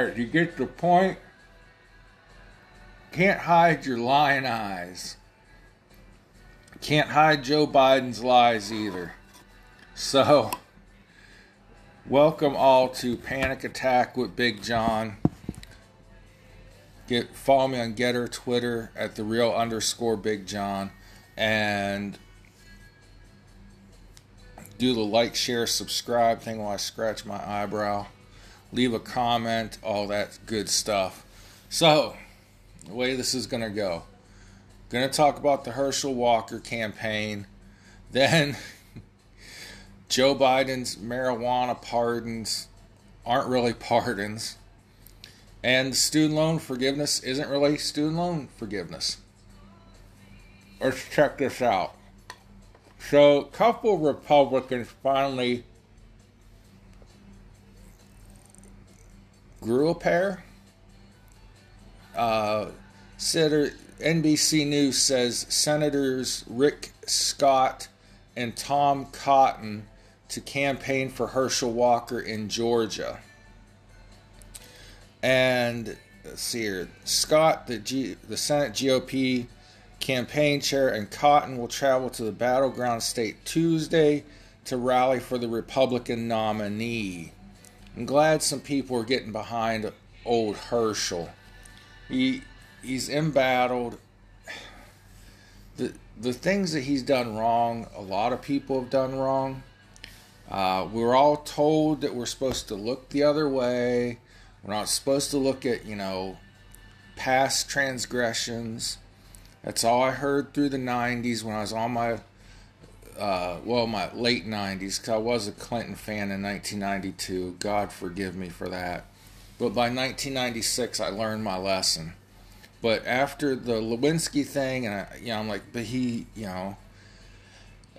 Alright, you get the point? Can't hide your lying eyes. Can't hide Joe Biden's lies either. So, welcome all to Panic Attack with Big John. Get follow me on GETTR, Twitter at the real underscore Big John, and do the like, share, subscribe thing while I scratch my eyebrow. Leave a comment, all that good stuff. So, the way this is going to go. Going to talk about the Herschel Walker campaign. Then Joe Biden's marijuana pardons aren't really pardons. And student loan forgiveness isn't really student loan forgiveness. Let's check this out. So, a couple Republicans finally grew a pair. Uh, Senator NBC News says Senators Rick Scott and Tom Cotton to campaign for Herschel Walker in Georgia. And let's see here, Scott, the G, the Senate GOP campaign chair, and Cotton will travel to the battleground state Tuesday to rally for the Republican nominee. I'm glad some people are getting behind old Herschel. He he's embattled. The the things that he's done wrong, a lot of people have done wrong. Uh, we're all told that we're supposed to look the other way. We're not supposed to look at you know past transgressions. That's all I heard through the '90s when I was on my uh, well, my late 90s, because I was a Clinton fan in 1992. God forgive me for that. But by 1996, I learned my lesson. But after the Lewinsky thing, and I, you know, I'm like, but he, you know,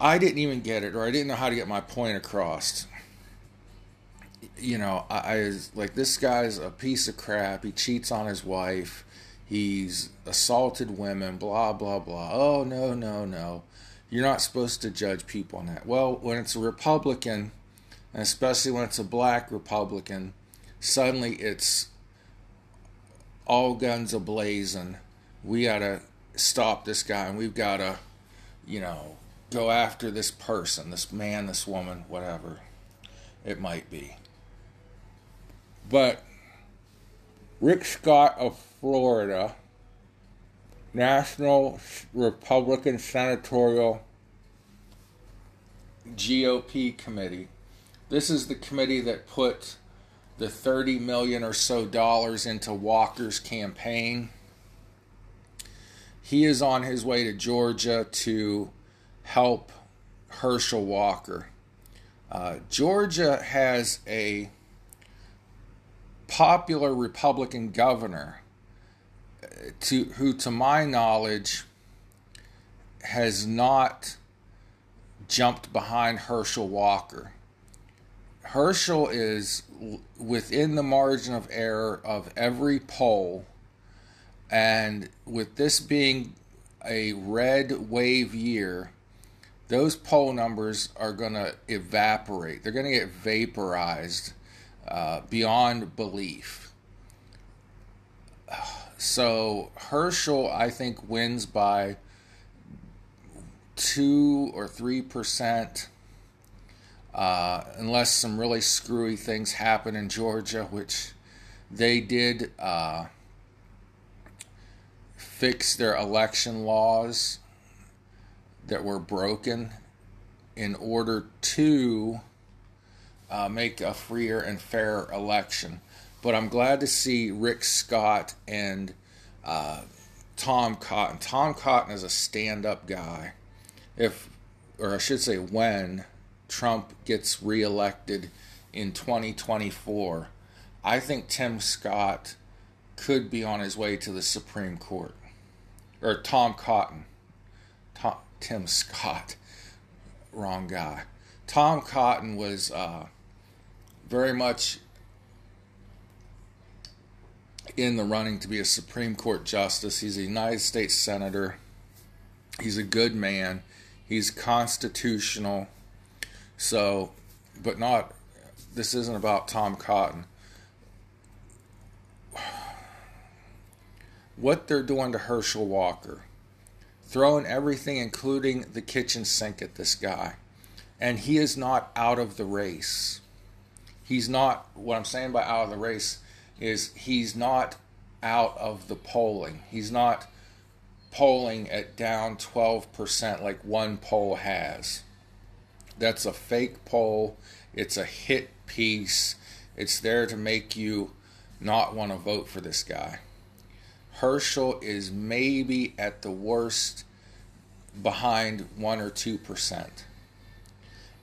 I didn't even get it, or I didn't know how to get my point across. You know, I, I was like, this guy's a piece of crap. He cheats on his wife. He's assaulted women. Blah blah blah. Oh no no no you're not supposed to judge people on that. Well, when it's a Republican, and especially when it's a black Republican, suddenly it's all guns a blazing. We got to stop this guy and we've got to, you know, go after this person, this man, this woman, whatever it might be. But Rick Scott of Florida National Republican Senatorial GOP Committee. This is the committee that put the 30 million or so dollars into Walker's campaign. He is on his way to Georgia to help Herschel Walker. Uh, Georgia has a popular Republican governor to who, to my knowledge, has not jumped behind Herschel Walker. Herschel is within the margin of error of every poll, and with this being a red wave year, those poll numbers are going to evaporate. They're going to get vaporized uh, beyond belief. So Herschel, I think, wins by two or three percent, uh, unless some really screwy things happen in Georgia, which they did uh, fix their election laws that were broken in order to uh, make a freer and fair election. But I'm glad to see Rick Scott and uh, Tom Cotton. Tom Cotton is a stand up guy. If, or I should say, when Trump gets reelected in 2024, I think Tim Scott could be on his way to the Supreme Court. Or Tom Cotton. Tom, Tim Scott. Wrong guy. Tom Cotton was uh, very much in the running to be a Supreme Court justice. He's a United States Senator. He's a good man. He's constitutional. So, but not, this isn't about Tom Cotton. what they're doing to Herschel Walker, throwing everything, including the kitchen sink, at this guy. And he is not out of the race. He's not, what I'm saying by out of the race is he's not out of the polling. He's not polling at down 12% like one poll has. That's a fake poll. It's a hit piece. It's there to make you not want to vote for this guy. Herschel is maybe at the worst behind 1 or 2%.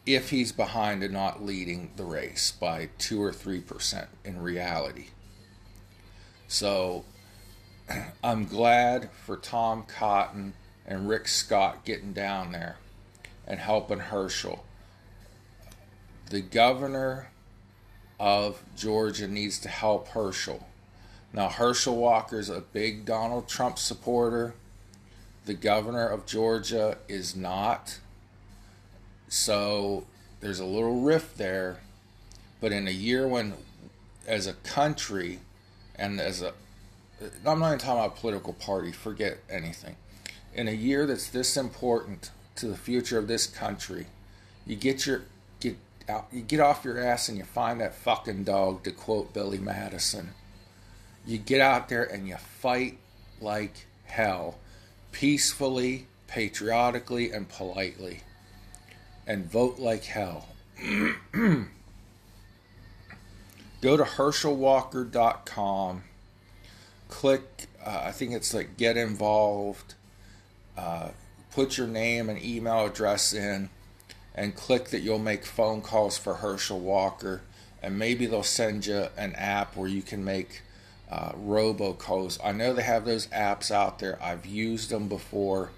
If he's behind and not leading the race by 2 or 3% in reality. So I'm glad for Tom Cotton and Rick Scott getting down there and helping Herschel. The governor of Georgia needs to help Herschel. Now, Herschel Walker's a big Donald Trump supporter. The governor of Georgia is not. So there's a little rift there. But in a year when, as a country, and as a, I'm not even talking about political party, forget anything. In a year that's this important to the future of this country, you get your get out, you get off your ass and you find that fucking dog, to quote Billy Madison. You get out there and you fight like hell, peacefully, patriotically, and politely, and vote like hell. Go to HerschelWalker.com. Click, uh, I think it's like get involved. Uh, put your name and email address in and click that you'll make phone calls for Herschel Walker. And maybe they'll send you an app where you can make uh, robocalls. I know they have those apps out there. I've used them before.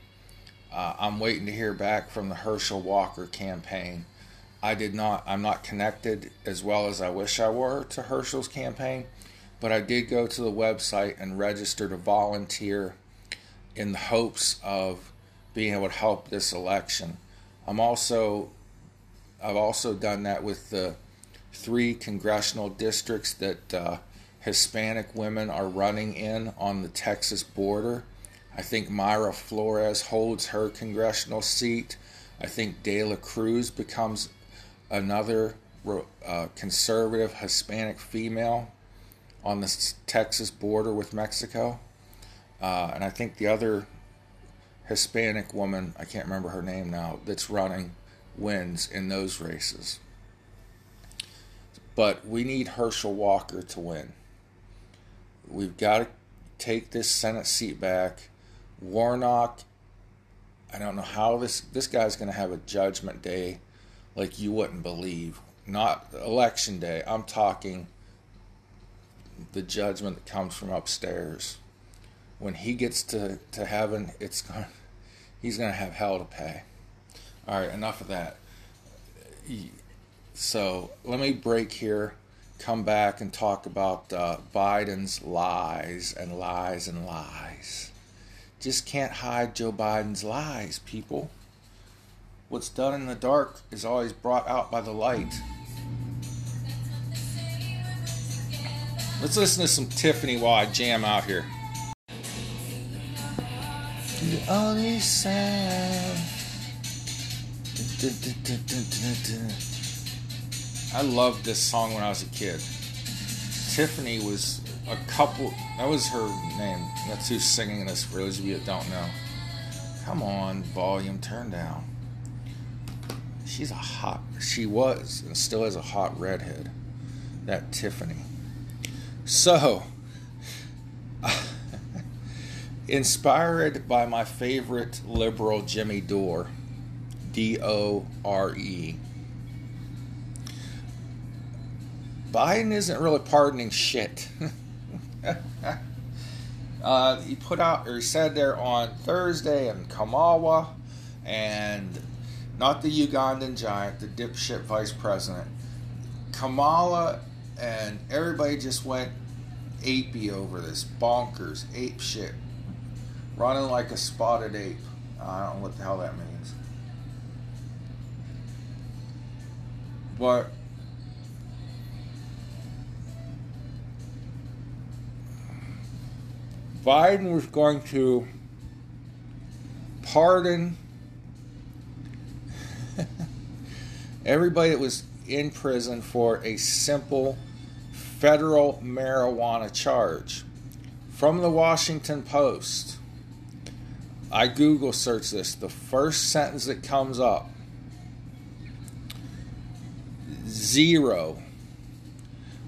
Uh, I'm waiting to hear back from the Herschel Walker campaign. I did not, I'm not connected as well as I wish I were to Herschel's campaign, but I did go to the website and register to volunteer in the hopes of being able to help this election. I'm also I've also done that with the three congressional districts that uh, Hispanic women are running in on the Texas border. I think Mayra Flores holds her congressional seat. I think De La Cruz becomes another uh, conservative Hispanic female on the Texas border with Mexico. Uh, and I think the other Hispanic woman, I can't remember her name now, that's running wins in those races. But we need Herschel Walker to win. We've got to take this Senate seat back. Warnock, I don't know how this this guy's going to have a judgment day like you wouldn't believe. Not election day. I'm talking the judgment that comes from upstairs when he gets to, to heaven, it's going he's going to have hell to pay. All right, enough of that. So let me break here, come back and talk about uh, Biden's lies and lies and lies. Just can't hide Joe Biden's lies, people. What's done in the dark is always brought out by the light. Let's listen to some Tiffany while I jam out here. The only sound. I loved this song when I was a kid. Tiffany was a couple. That was her name. That's who's singing this. For those of you that don't know, come on, volume turn down. She's a hot. She was and still is a hot redhead. That Tiffany. So. Inspired by my favorite liberal, Jimmy Dore, D O R E. Biden isn't really pardoning shit. uh, he put out, or he said there on Thursday in Kamala, and not the Ugandan giant, the dipshit vice president. Kamala and everybody just went apey over this, bonkers, ape shit running like a spotted ape. I don't know what the hell that means. But Biden was going to pardon everybody that was in prison for a simple federal marijuana charge. From the Washington Post, I Google search this. The first sentence that comes up zero.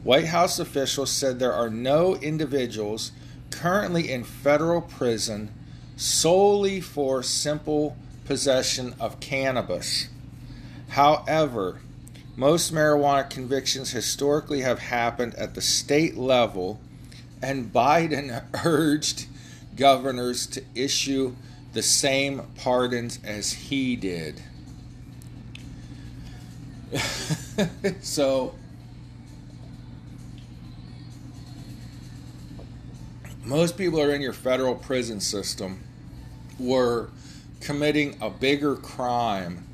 White House officials said there are no individuals currently in federal prison solely for simple possession of cannabis. However, most marijuana convictions historically have happened at the state level, and Biden urged governors to issue the same pardons as he did. so, most people are in your federal prison system were committing a bigger crime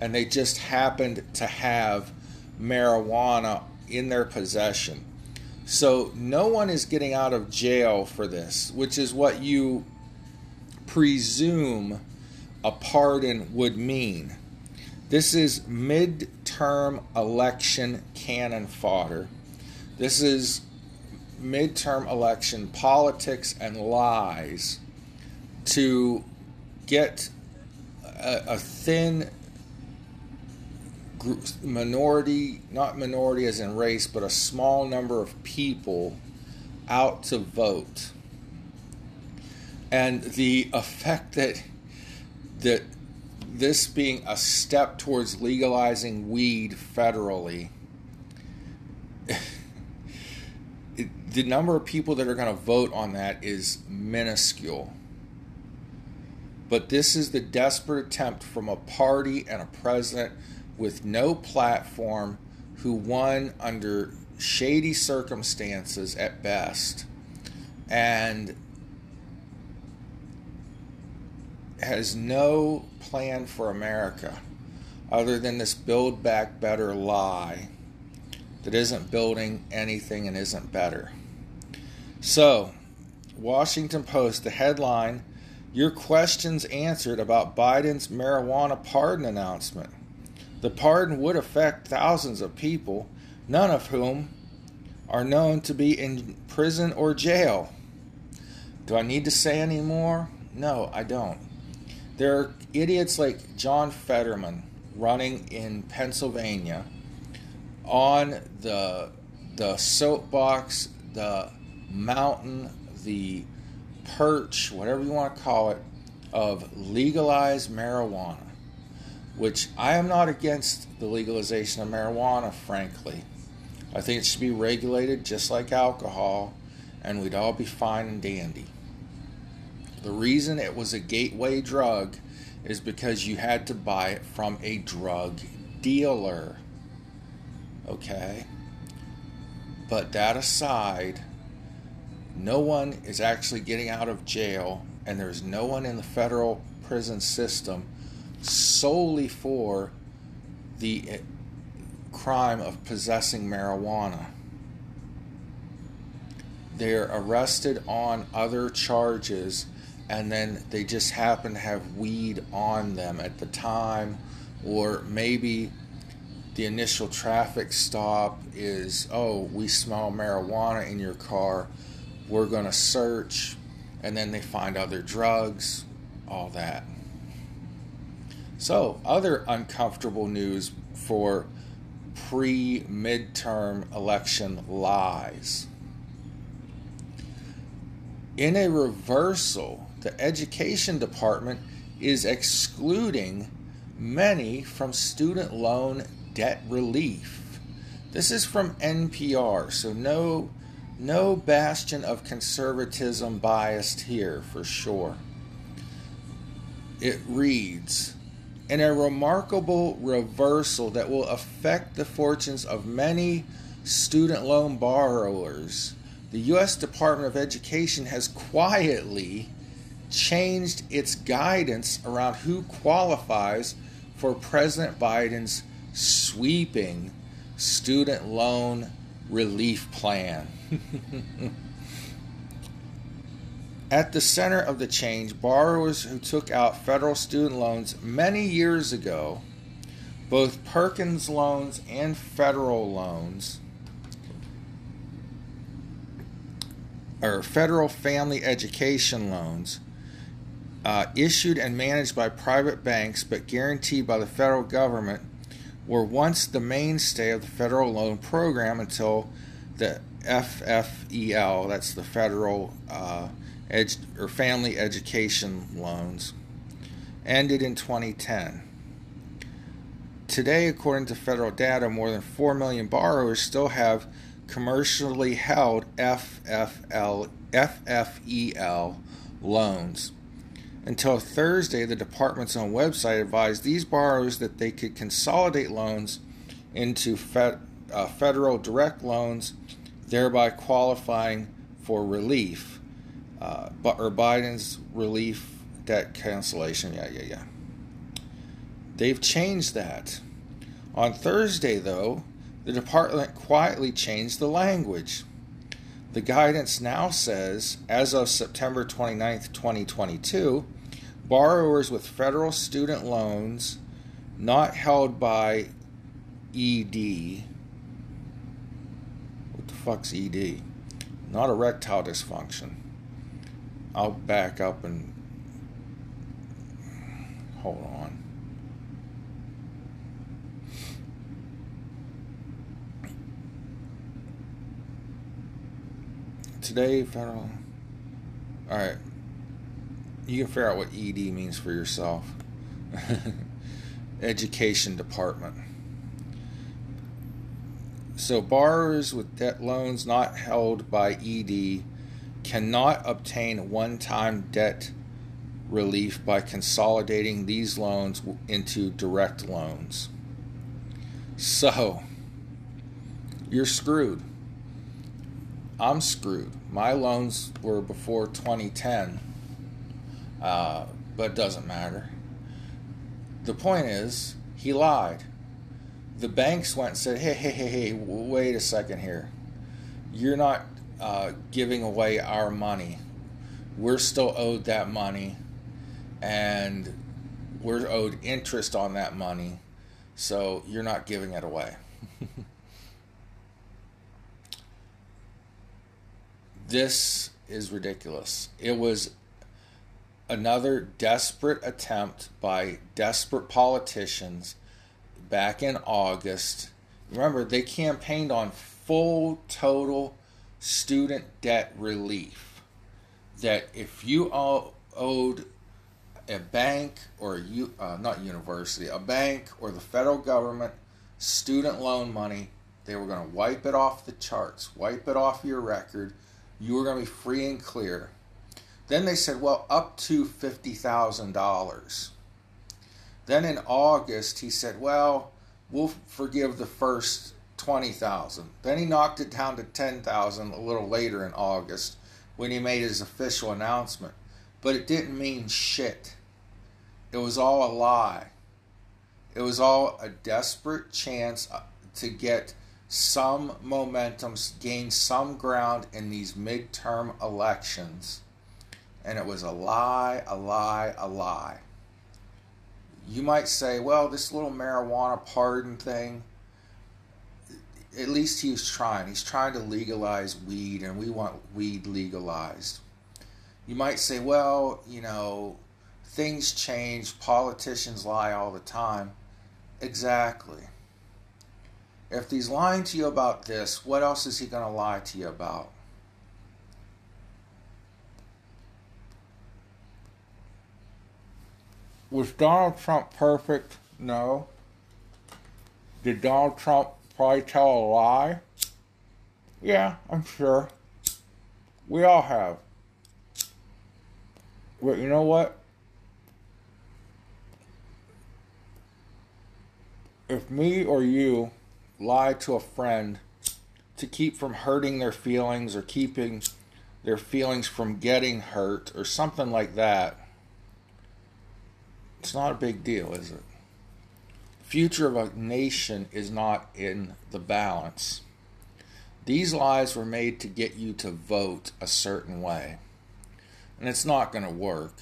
and they just happened to have marijuana in their possession. So no one is getting out of jail for this, which is what you presume a pardon would mean. This is midterm election cannon fodder. This is midterm election politics and lies to get a, a thin group, minority, not minority as in race, but a small number of people out to vote. And the effect that that this being a step towards legalizing weed federally, it, the number of people that are going to vote on that is minuscule. But this is the desperate attempt from a party and a president with no platform who won under shady circumstances at best and has no plan for America other than this build back better lie that isn't building anything and isn't better. So, Washington Post, the headline your questions answered about Biden's marijuana pardon announcement. The pardon would affect thousands of people, none of whom are known to be in prison or jail. Do I need to say any more? No, I don't. There are idiots like John Fetterman running in Pennsylvania on the the soapbox, the mountain, the perch, whatever you want to call it, of legalized marijuana, which I am not against the legalization of marijuana, frankly. I think it should be regulated just like alcohol, and we'd all be fine and dandy. The reason it was a gateway drug is because you had to buy it from a drug dealer. Okay? But that aside, no one is actually getting out of jail, and there's no one in the federal prison system solely for the eh, crime of possessing marijuana. They're arrested on other charges, and then they just happen to have weed on them at the time, or maybe the initial traffic stop is oh, we smell marijuana in your car we're going to search, and then they find other drugs, all that. So, other uncomfortable news for pre midterm election lies. In a reversal, the education department is excluding many from student loan debt relief. This is from NPR, so no no bastion of conservatism biased here for sure. It reads In a remarkable reversal that will affect the fortunes of many student loan borrowers, the U.S. Department of Education has quietly changed its guidance around who qualifies for President Biden's sweeping student loan relief plan. At the center of the change, borrowers who took out federal student loans many years ago, both Perkins loans and federal loans, or federal family education loans, uh, issued and managed by private banks but guaranteed by the federal government, were once the mainstay of the federal loan program until the FFEL, that's the Federal uh, Edu- or Family Education Loans, ended in 2010. Today, according to federal data, more than 4 million borrowers still have commercially held FFL, FFEL loans. Until Thursday, the department's own website advised these borrowers that they could consolidate loans into fed, uh, federal direct loans, thereby qualifying for relief, uh, or Biden's relief debt cancellation. Yeah, yeah, yeah. They've changed that. On Thursday, though, the department quietly changed the language. The guidance now says, as of September 29, 2022, borrowers with federal student loans not held by ED. What the fuck's ED? Not erectile dysfunction. I'll back up and hold on. Today, federal. All right. You can figure out what ED means for yourself. Education Department. So, borrowers with debt loans not held by ED cannot obtain one time debt relief by consolidating these loans into direct loans. So, you're screwed. I'm screwed. My loans were before 2010, uh, but it doesn't matter. The point is, he lied. The banks went and said, hey, hey, hey, hey, wait a second here. You're not uh, giving away our money. We're still owed that money, and we're owed interest on that money, so you're not giving it away. this is ridiculous. It was another desperate attempt by desperate politicians back in August. Remember, they campaigned on full, total student debt relief. That if you all owed a bank or you uh, not university, a bank or the federal government student loan money, they were going to wipe it off the charts, wipe it off your record you were going to be free and clear. Then they said, well, up to $50,000. Then in August, he said, well, we'll forgive the first 20,000. Then he knocked it down to 10,000 a little later in August when he made his official announcement. But it didn't mean shit. It was all a lie. It was all a desperate chance uh, to get some momentum, gain some ground in these midterm elections. And it was a lie, a lie, a lie. You might say, well, this little marijuana pardon thing, at least he's trying. He's trying to legalize weed, and we want weed legalized. You might say, well, you know, things change, politicians lie all the time. Exactly. If he's lying to you about this, what else is he going to lie to you about? Was Donald Trump perfect? No. Did Donald Trump probably tell a lie? Yeah, I'm sure. We all have. But you know what? If me or you lie to a friend to keep from hurting their feelings or keeping their feelings from getting hurt or something like that, it's not a big deal, is it? Future of a nation is not in the balance. These lies were made to get you to vote a certain way. And it's not going to work.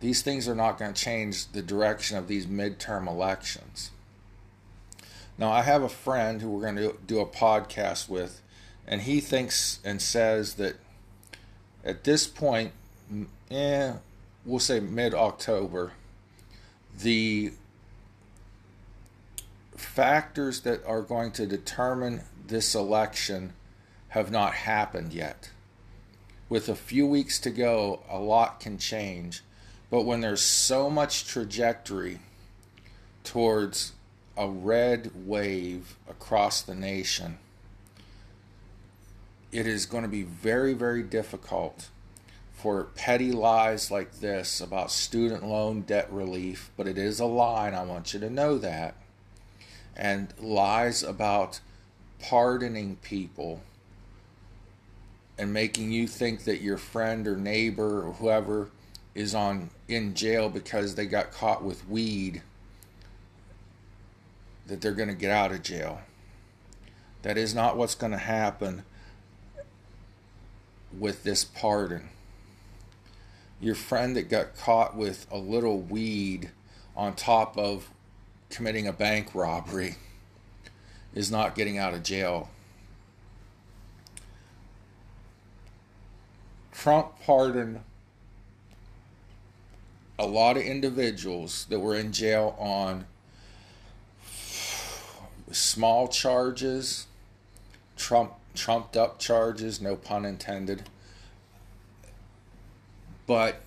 These things are not going to change the direction of these midterm elections. Now, I have a friend who we're going to do a podcast with, and he thinks and says that at this point, eh, we'll say mid October, the factors that are going to determine this election have not happened yet. With a few weeks to go, a lot can change. But when there's so much trajectory towards a red wave across the nation, it is going to be very, very difficult for petty lies like this about student loan debt relief, but it is a lie, and I want you to know that. And lies about pardoning people and making you think that your friend or neighbor or whoever is on in jail because they got caught with weed that they're going to get out of jail. That is not what's going to happen with this pardon. Your friend that got caught with a little weed on top of committing a bank robbery is not getting out of jail. Trump pardoned a lot of individuals that were in jail on small charges, Trump trumped up charges, no pun intended. But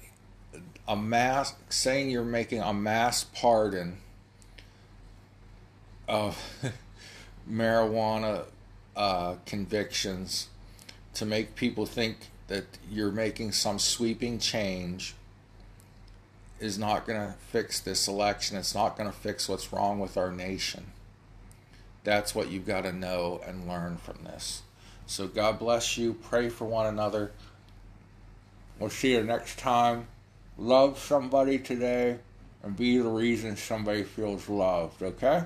a mass saying you're making a mass pardon of marijuana uh, convictions to make people think that you're making some sweeping change is not going to fix this election. It's not going to fix what's wrong with our nation. That's what you've got to know and learn from this. So God bless you. Pray for one another. We'll see you next time. Love somebody today and be the reason somebody feels loved, okay?